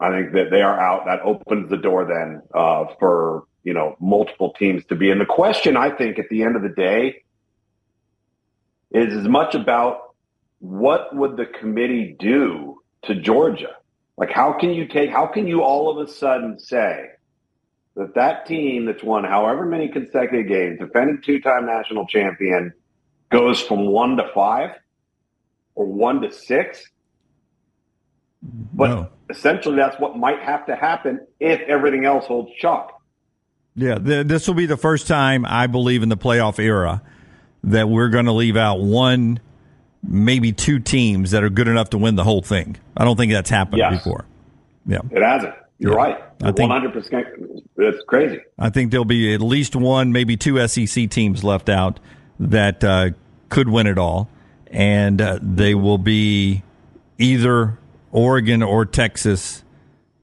I think that they are out. That opens the door then uh, for you know multiple teams to be And The question, I think, at the end of the day, is as much about what would the committee do to Georgia? Like, how can you take? How can you all of a sudden say that that team that's won however many consecutive games, defending two-time national champion, goes from one to five or one to six? But No. essentially, that's what might have to happen if everything else holds chalk. Yeah, th- this will be the first time I believe in the playoff era that we're going to leave out one, maybe two teams that are good enough to win the whole thing. I don't think that's happened Yes. before. Yeah, It hasn't. You're Yeah. right. I think- 100%. It's crazy. I think there'll be at least one, maybe two SEC teams left out that uh, could win it all, and uh, they will be either Oregon or Texas.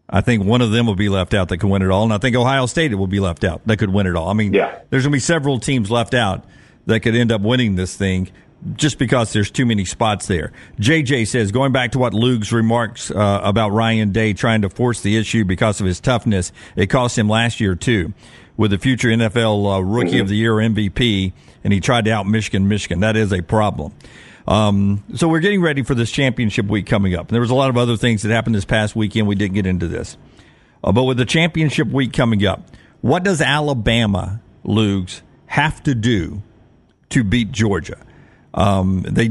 I think one of them will be left out that could win it all, and I think Ohio State will be left out that could win it all. I mean, Yeah. there's going to be several teams left out that could end up winning this thing just because there's too many spots there. JJ says, going back to what Luke's remarks uh, about Ryan Day trying to force the issue because of his toughness, it cost him last year too with the future NFL uh, Rookie of the Year MVP, and he tried to out Michigan, Michigan. That is a problem. Um, so we're getting ready for this championship week coming up. And there was a lot of other things that happened this past weekend. We didn't get into this. Uh, but with the championship week coming up, what does Alabama, Lugs, have to do to beat Georgia? Um, they,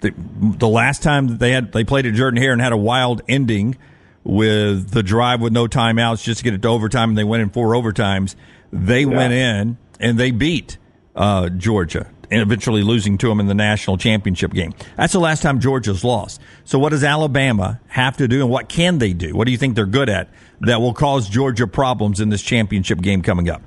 they, the last time they had they played at Jordan Hare and had a wild ending with the drive with no timeouts just to get it to overtime, and they went in four overtimes. They yeah. went in and they beat uh, Georgia and eventually losing to them in the national championship game. That's the last time Georgia's lost. So what does Alabama have to do and what can they do? What do you think they're good at that will cause Georgia problems in this championship game coming up?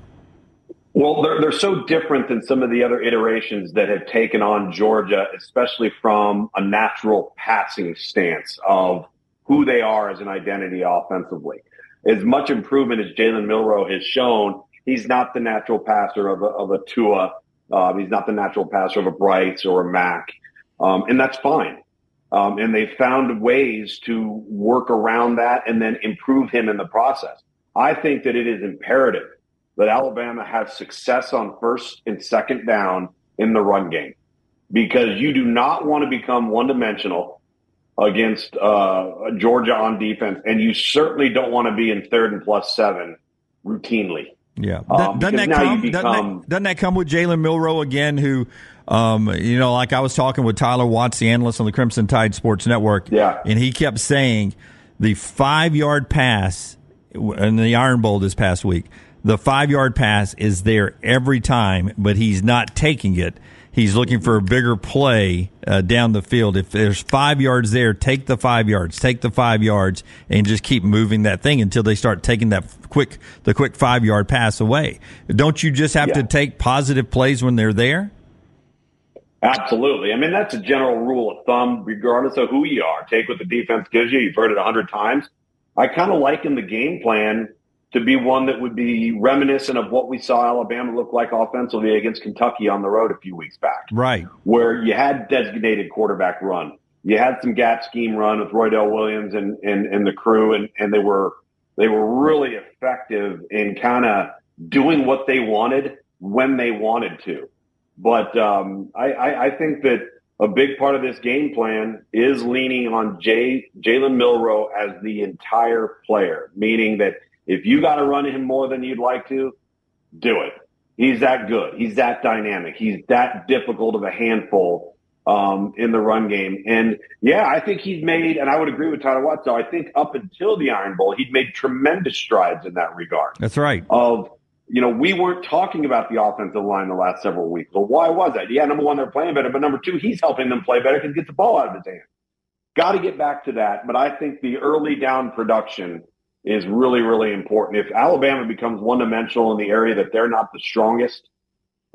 Well, they're, they're so different than some of the other iterations that have taken on Georgia, especially from a natural passing stance of who they are as an identity offensively. As much improvement as Jalen Milroe has shown, he's not the natural passer of a, of a Tua. Um, he's not the natural passer of a Bryce or a Mac. Um, and that's fine. Um, and they found ways to work around that and then improve him in the process. I think that it is imperative that Alabama has success on first and second down in the run game because you do not want to become one dimensional against uh, Georgia on defense, and you certainly don't want to be in third and plus seven routinely. Yeah, um, doesn't, that come, become, doesn't, that, doesn't that come with Jalen Milroe again, who um, you know, like I was talking with Tyler Watts, the analyst on the Crimson Tide Sports Network. Yeah. And he kept saying the five yard pass in the Iron Bowl this past week, the five yard pass is there every time, but he's not taking it. He's looking for a bigger play uh, down the field. If there's five yards there, take the five yards, take the five yards, and just keep moving that thing until they start taking that quick, the quick five yard pass away. Don't you just have yeah. to take positive plays when they're there? Absolutely. I mean, that's a general rule of thumb, regardless of who you are. Take what the defense gives you. You've heard it a hundred times. I kind of liken the game plan to be one that would be reminiscent of what we saw Alabama look like offensively against Kentucky on the road a few weeks back. Right. Where you had designated quarterback run. You had some gap scheme run with Roydell Williams and, and, and the crew, and, and they were they were really effective in kind of doing what they wanted when they wanted to. But um, I, I, I, think that a big part of this game plan is leaning on Jay, Jalen Milroe as the entire player, meaning that if you got to run him more than you'd like to, do it. He's that good. He's that dynamic. He's that difficult of a handful um, in the run game. And yeah, I think he's made, and I would agree with Tyler Watts. So I think up until the Iron Bowl, he'd made tremendous strides in that regard. That's right. Of you know, we weren't talking about the offensive line the last several weeks. Well, why was that? Yeah, number one, they're playing better, but number two, he's helping them play better because he gets the ball out of his hand. Got to get back to that. But I think the early down production is really, really important. If Alabama becomes one dimensional in the area that they're not the strongest,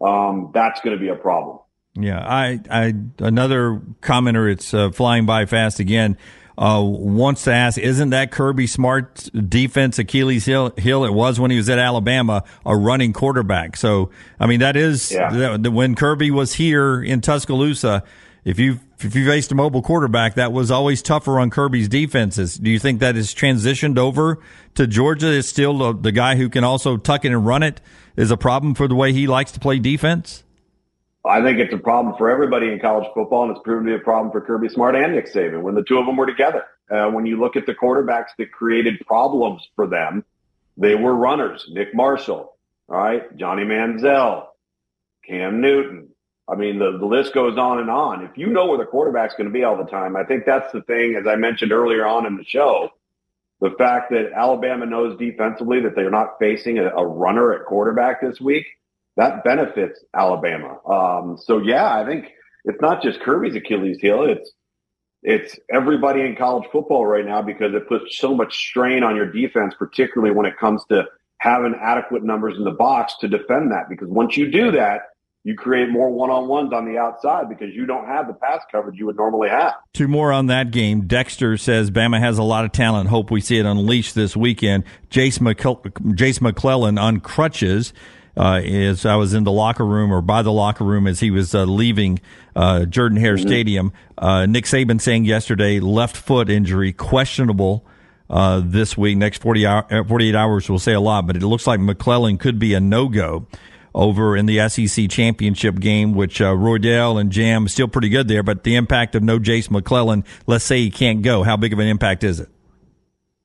um, that's going to be a problem. Yeah, I, I another commenter. It's uh, flying by fast again uh, wants to ask, isn't that Kirby Smart's defense Achilles heel, heel? It was when he was at Alabama, a running quarterback. So, I mean, that is yeah. when Kirby was here in Tuscaloosa. If you if you faced a mobile quarterback, that was always tougher on Kirby's defenses. Do you think that has transitioned over to Georgia? Is still the, the guy who can also tuck it and run it is a problem for the way he likes to play defense? I think it's a problem for everybody in college football, and it's proven to be a problem for Kirby Smart and Nick Saban when the two of them were together. Uh, when you look at the quarterbacks that created problems for them, they were runners. Nick Marshall, all right, Johnny Manziel, Cam Newton. I mean, the, the list goes on and on. If you know where the quarterback's going to be all the time, I think that's the thing, as I mentioned earlier on in the show, the fact that Alabama knows defensively that they're not facing a, a runner at quarterback this week – that benefits Alabama. Um, so yeah, I think it's not just Kirby's Achilles heel. It's, it's everybody in college football right now because it puts so much strain on your defense, particularly when it comes to having adequate numbers in the box to defend that. Because once you do that, you create more one-on-ones on the outside because you don't have the pass coverage you would normally have. Two more on that game. Dexter says Bama has a lot of talent. Hope we see it unleashed this weekend. Jase, Jase McClellan on crutches uh, as I was in the locker room or by the locker room as he was uh, leaving uh, Jordan Hare mm-hmm. Stadium. Uh, Nick Saban saying yesterday left foot injury questionable uh, this week. Next 40 hour, uh, 48 hours will say a lot, but it looks like McClellan could be a no go. Over in the SEC championship game, which uh, Roydell and Jam still pretty good there, but the impact of no Jase McClellan, let's say he can't go, how big of an impact is it?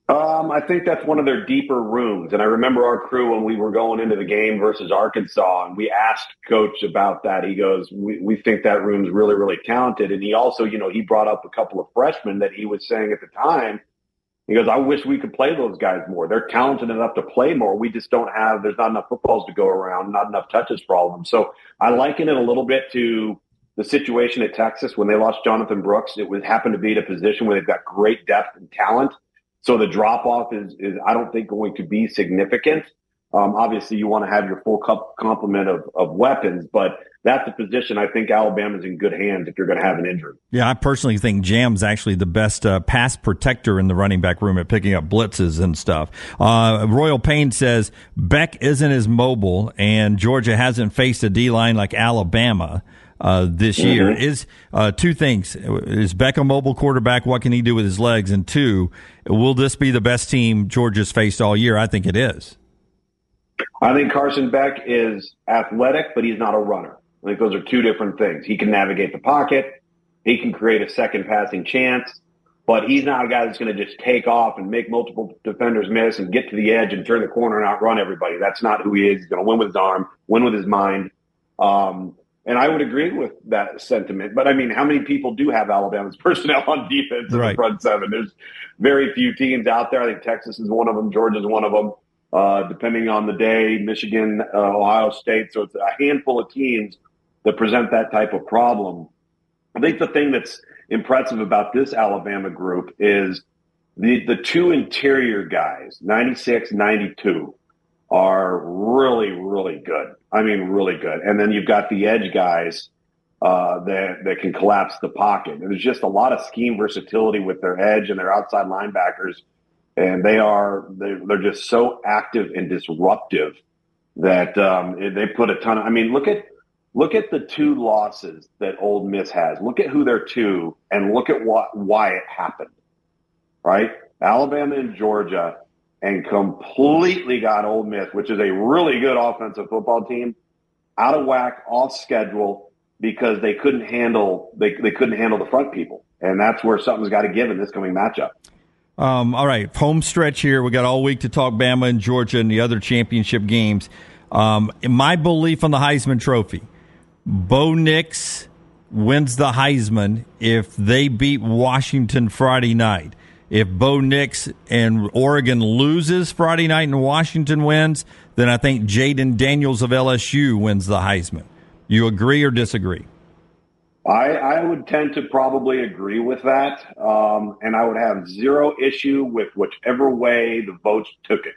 Um, I think that's one of their deeper rooms. And I remember our crew when we were going into the game versus Arkansas, and we asked Coach about that. He goes, we, we think that room's really, really talented. And he also, you know, he brought up a couple of freshmen that he was saying at the time. He goes, I wish we could play those guys more. They're talented enough to play more. We just don't have, there's not enough footballs to go around, not enough touches for all of them. So I liken it a little bit to the situation at Texas when they lost Jonathan Brooks. It would happen to be in a position where they've got great depth and talent so the drop off is, is, I don't think, going to be significant. Um, obviously, you want to have your full cup complement of, of weapons, but that's a position I think Alabama's in good hands if you're going to have an injury. Yeah, I personally think Jam's actually the best uh, pass protector in the running back room at picking up blitzes and stuff. Uh, Royal Payne says Beck isn't as mobile, and Georgia hasn't faced a D line like Alabama uh, this mm-hmm. year. Is uh, two things: is Beck a mobile quarterback? What can he do with his legs? And two, will this be the best team Georgia's faced all year? I think it is. I think Carson Beck is athletic, but he's not a runner. I think those are two different things. He can navigate the pocket. He can create a second passing chance, but he's not a guy that's going to just take off and make multiple defenders miss and get to the edge and turn the corner and outrun everybody. That's not who he is. He's going to win with his arm, win with his mind. Um, and I would agree with that sentiment. But I mean, how many people do have Alabama's [laughs] personnel on defense in right. the front seven? There's very few teams out there. I think Texas is one of them. Georgia's one of them. Uh, depending on the day, Michigan, uh, Ohio State. So it's a handful of teams that present that type of problem. I think the thing that's impressive about this Alabama group is the, the two interior guys, 96, 92 are really, really good. I mean, really good. And then you've got the edge guys uh, that that can collapse the pocket. There's just a lot of scheme versatility with their edge and their outside linebackers, and they are they, they're just so active and disruptive that um, they put a ton. Of, I mean, look at look at the two losses that Ole Miss has. Look at who they're to, and look at what why it happened. Right, Alabama and Georgia and completely got Ole Miss, which is a really good offensive football team, out of whack, off schedule because they couldn't handle they, they couldn't handle the front people, and that's where something's got to give in this coming matchup. Um, all right, home stretch here. We got all week to talk Bama and Georgia and the other championship games. Um, my belief on the Heisman Trophy, Bo Nix wins the Heisman if they beat Washington Friday night. If Bo Nix and Oregon loses Friday night and Washington wins, then I think Jayden Daniels of LSU wins the Heisman. You agree or disagree? I, I would tend to probably agree with that. Um, and I would have zero issue with whichever way the votes took it.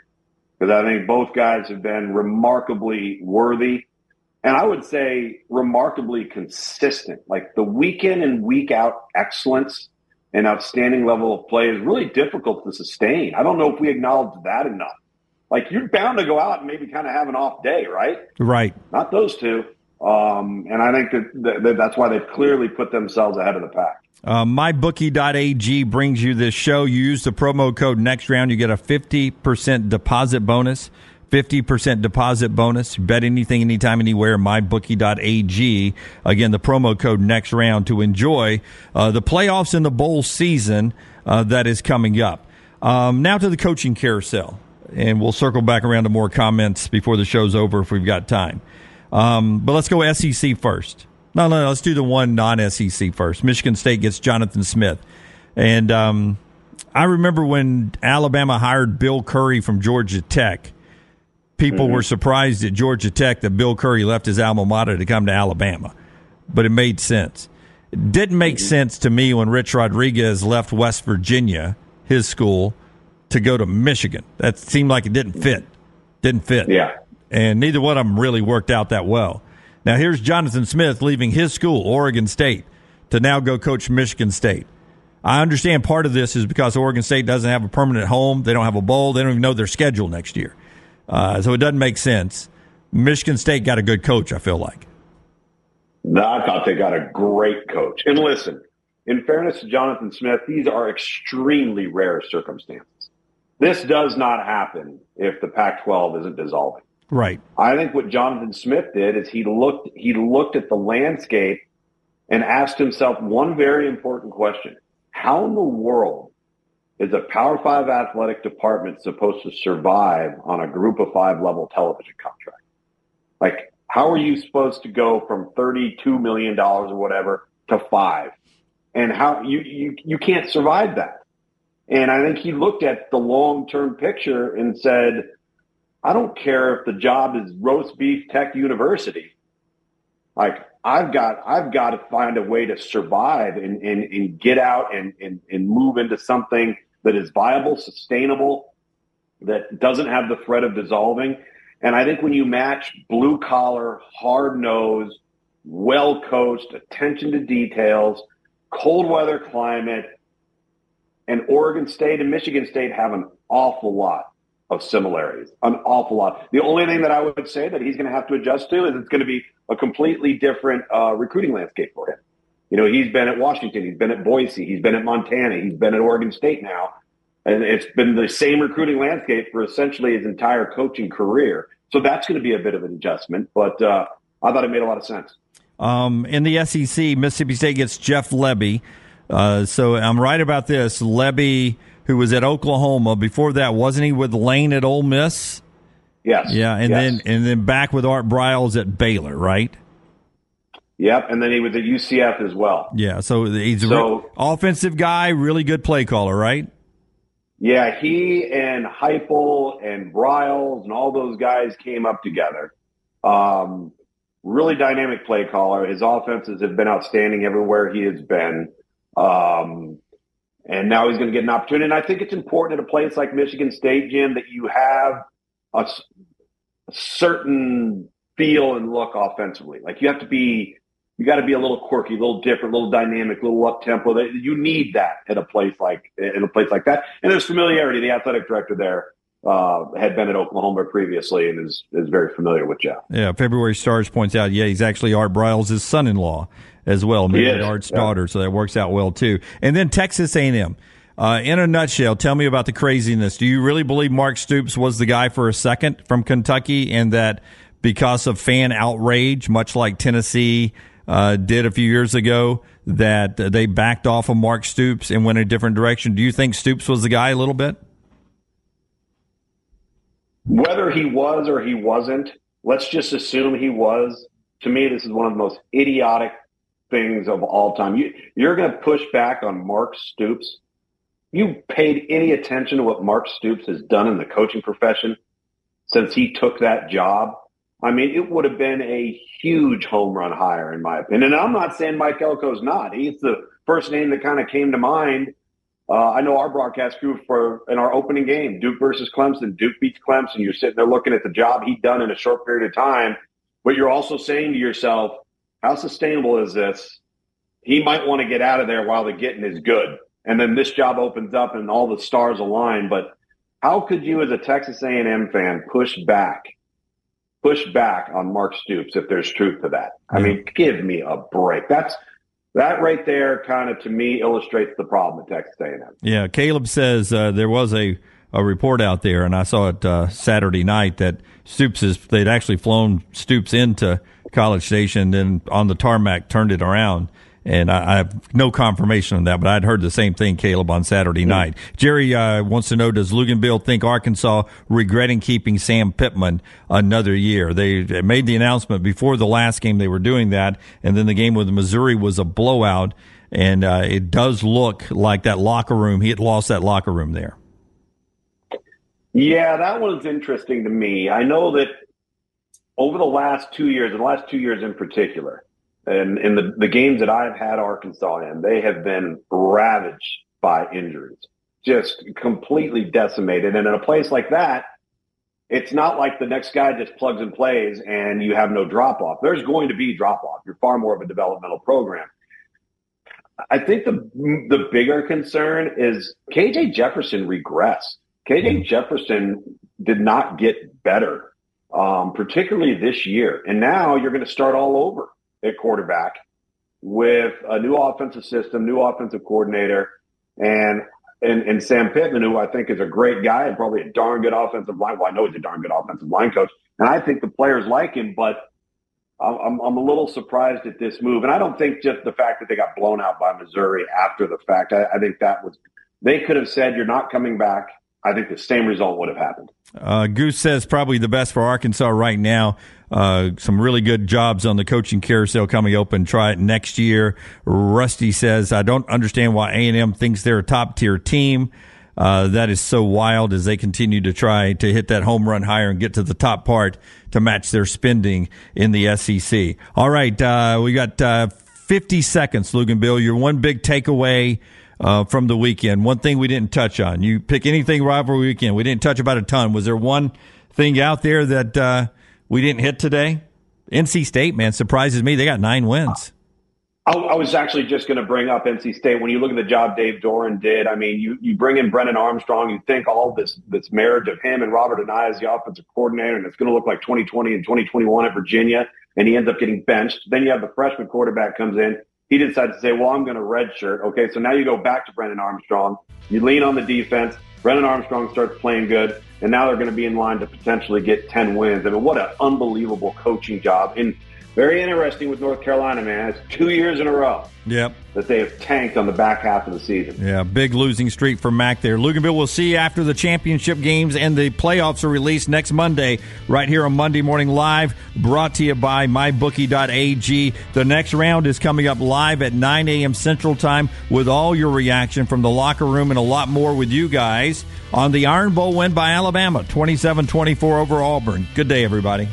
Because I think both guys have been remarkably worthy. And I would say remarkably consistent. Like the week in and week out excellence and outstanding level of play is really difficult to sustain. I don't know if we acknowledge that enough. Like you're bound to go out and maybe kind of have an off day, right? Right. Not those two. Um, and I think that, that, that's why they've clearly put themselves ahead of the pack. Uh, MyBookie.ag brings you this show. You use the promo code next round, you get a 50% deposit bonus. 50% deposit bonus. Bet anything, anytime, anywhere. MyBookie.ag. Again, the promo code next round to enjoy uh, the playoffs and the bowl season uh, that is coming up. Um, now to the coaching carousel. And we'll circle back around to more comments before the show's over if we've got time. Um, but let's go SEC first. No, no, no, let's do the one non SEC first. Michigan State gets Jonathan Smith. And um, I remember when Alabama hired Bill Curry from Georgia Tech people mm-hmm. were surprised at Georgia Tech that Bill Curry left his alma mater to come to Alabama, but it made sense. It didn't make mm-hmm. sense to me when Rich Rodriguez left West Virginia, his school, to go to Michigan. That seemed like it didn't fit. Didn't fit. Yeah. And neither one of them really worked out that well. Now here's Jonathan Smith leaving his school, Oregon State, to now go coach Michigan State. I understand part of this is because Oregon State doesn't have a permanent home. They don't have a bowl. They don't even know their schedule next year. Uh, so it doesn't make sense. Michigan State got a good coach, I feel like. No, I thought they got a great coach. And listen, in fairness to Jonathan Smith, these are extremely rare circumstances. This does not happen if the Pac 12 isn't dissolving. Right. I think what Jonathan Smith did is he looked he looked at the landscape and asked himself one very important question. How in the world is a Power 5 athletic department supposed to survive on a group of 5 level television contract? Like how are you supposed to go from $32 million or whatever to 5? And how you you you can't survive that. And I think he looked at the long-term picture and said, I don't care if the job is roast beef tech university. Like I've got I've got to find a way to survive and, and, and get out and, and, and move into something that is viable, sustainable, that doesn't have the threat of dissolving. And I think when you match blue collar, hard nosed, well coached, attention to details, cold weather climate, and Oregon State and Michigan State have an awful lot of similarities, an awful lot. The only thing that I would say that he's going to have to adjust to is it's going to be a completely different uh, recruiting landscape for him. You know, he's been at Washington, he's been at Boise, he's been at Montana, he's been at Oregon State now, and it's been the same recruiting landscape for essentially his entire coaching career. So that's going to be a bit of an adjustment, but uh, I thought it made a lot of sense. Um, in the SEC, Mississippi State gets Jeff Lebby. Uh, so I'm right about this. Lebby who was at Oklahoma. Before that, wasn't he with Lane at Ole Miss? Yes. Yeah, and yes. then and then back with Art Briles at Baylor, right? Yep, and then he was at UCF as well. Yeah, so he's a so, offensive guy, really good play caller, right? Yeah, he and Heupel and Briles and all those guys came up together. Um, really dynamic play caller. His offenses have been outstanding everywhere he has been. Um, and now he's going to get an opportunity. And I think it's important at a place like Michigan State, Jim, that you have a, a certain feel and look offensively. Like you have to be, you got to be a little quirky, a little different, a little dynamic, a little up tempo. You need that at a place like in a place like that. And there's familiarity. The athletic director there uh, had been at Oklahoma previously and is is very familiar with Jeff. Yeah, February Stars points out, yeah, he's actually Art Briles' son-in-law as well, maybe Art's yeah. daughter, so that works out well too. And then Texas A&M. Uh, in a nutshell, tell me about the craziness. Do you really believe Mark Stoops was the guy for a second from Kentucky, and that because of fan outrage, much like Tennessee uh, did a few years ago, that they backed off of Mark Stoops and went a different direction? Do you think Stoops was the guy a little bit? Whether he was or he wasn't, let's just assume he was. To me, this is one of the most idiotic things of all time. You, you're going to push back on Mark Stoops. You paid any attention to what Mark Stoops has done in the coaching profession since he took that job? I mean, it would have been a huge home run hire, in my opinion. And I'm not saying Mike Elko's not. He's the first name that kind of came to mind. Uh, I know our broadcast crew for in our opening game, Duke versus Clemson. Duke beats Clemson. You're sitting there looking at the job he'd done in a short period of time, but you're also saying to yourself, how sustainable is this? He might want to get out of there while the getting is good. And then this job opens up and all the stars align. But how could you as a Texas A&M fan push back, push back on Mark Stoops if there's truth to that? I mean, give me a break. That's, that right there kind of to me illustrates the problem at Texas A&M. Yeah. Caleb says uh, there was a, a report out there and I saw it uh, Saturday night that Stoops is, they'd actually flown Stoops into College Station, then on the tarmac turned it around. And I, I, have no confirmation on that, but I'd heard the same thing, Caleb, on Saturday night. Jerry uh, wants to know: Does Luginbill think Arkansas regretting keeping Sam Pittman another year? They made the announcement before the last game they were doing that, and then the game with Missouri was a blowout. And uh, it does look like that locker room. He had lost that locker room there. Yeah, that one's interesting to me. I know that over the last two years, the last two years in particular, and in the, the games that I've had Arkansas in, they have been ravaged by injuries, just completely decimated. And in a place like that, it's not like the next guy just plugs and plays and you have no drop off. There's going to be drop off. You're far more of a developmental program. I think the the bigger concern is KJ Jefferson regressed. KJ Jefferson did not get better um, particularly this year. And now you're going to start all over at quarterback with a new offensive system, new offensive coordinator. And and, and Sam Pittman, who I think is a great guy and probably a darn good offensive line. Well, I know he's a darn good offensive line coach, and I think the players like him, but I'm, I'm a little surprised at this move. And I don't think just the fact that they got blown out by Missouri after the fact, I, I think that was, they could have said, you're not coming back. I think the same result would have happened. Uh, Goose says probably the best for Arkansas right now. Uh, some really good jobs on the coaching carousel coming open. Try it next year. Rusty says, I don't understand why A&M thinks they're a top tier team. Uh, that is so wild as they continue to try to hit that home run higher and get to the top part to match their spending in the SEC. All right. Uh, we got, uh, 50 seconds, Luginbill. Your one big takeaway uh, from the weekend. One thing we didn't touch on. You pick anything rivalry weekend. We didn't touch about a ton. Was there one thing out there that uh, we didn't hit today? NC State, man, surprises me. They got nine wins. I, I was actually just going to bring up NC State. When you look at the job Dave Doeren did, I mean, you, you bring in Brennan Armstrong, you think all this this marriage of him and Robert Anae as the offensive coordinator, and it's going to look like 2020 and 2021 at Virginia, and he ends up getting benched. Then you have the freshman quarterback comes in he decided to say, well, I'm going to redshirt. Okay. So now you go back to Brennan Armstrong. You lean on the defense. Brennan Armstrong starts playing good. And now they're going to be in line to potentially get 10 wins. I mean, what an unbelievable coaching job. And very interesting with North Carolina, man. It's two years in a row. Yep. That they have tanked on the back half of the season. Yeah, big losing streak for Mac there. Luginbill, we'll see you after the championship games and the playoffs are released next Monday, right here on Monday Morning Live, brought to you by MyBookie.ag. The next round is coming up live at 9 a.m. Central Time with all your reaction from the locker room and a lot more with you guys on the Iron Bowl win by Alabama, 27 24 over Auburn. Good day, everybody.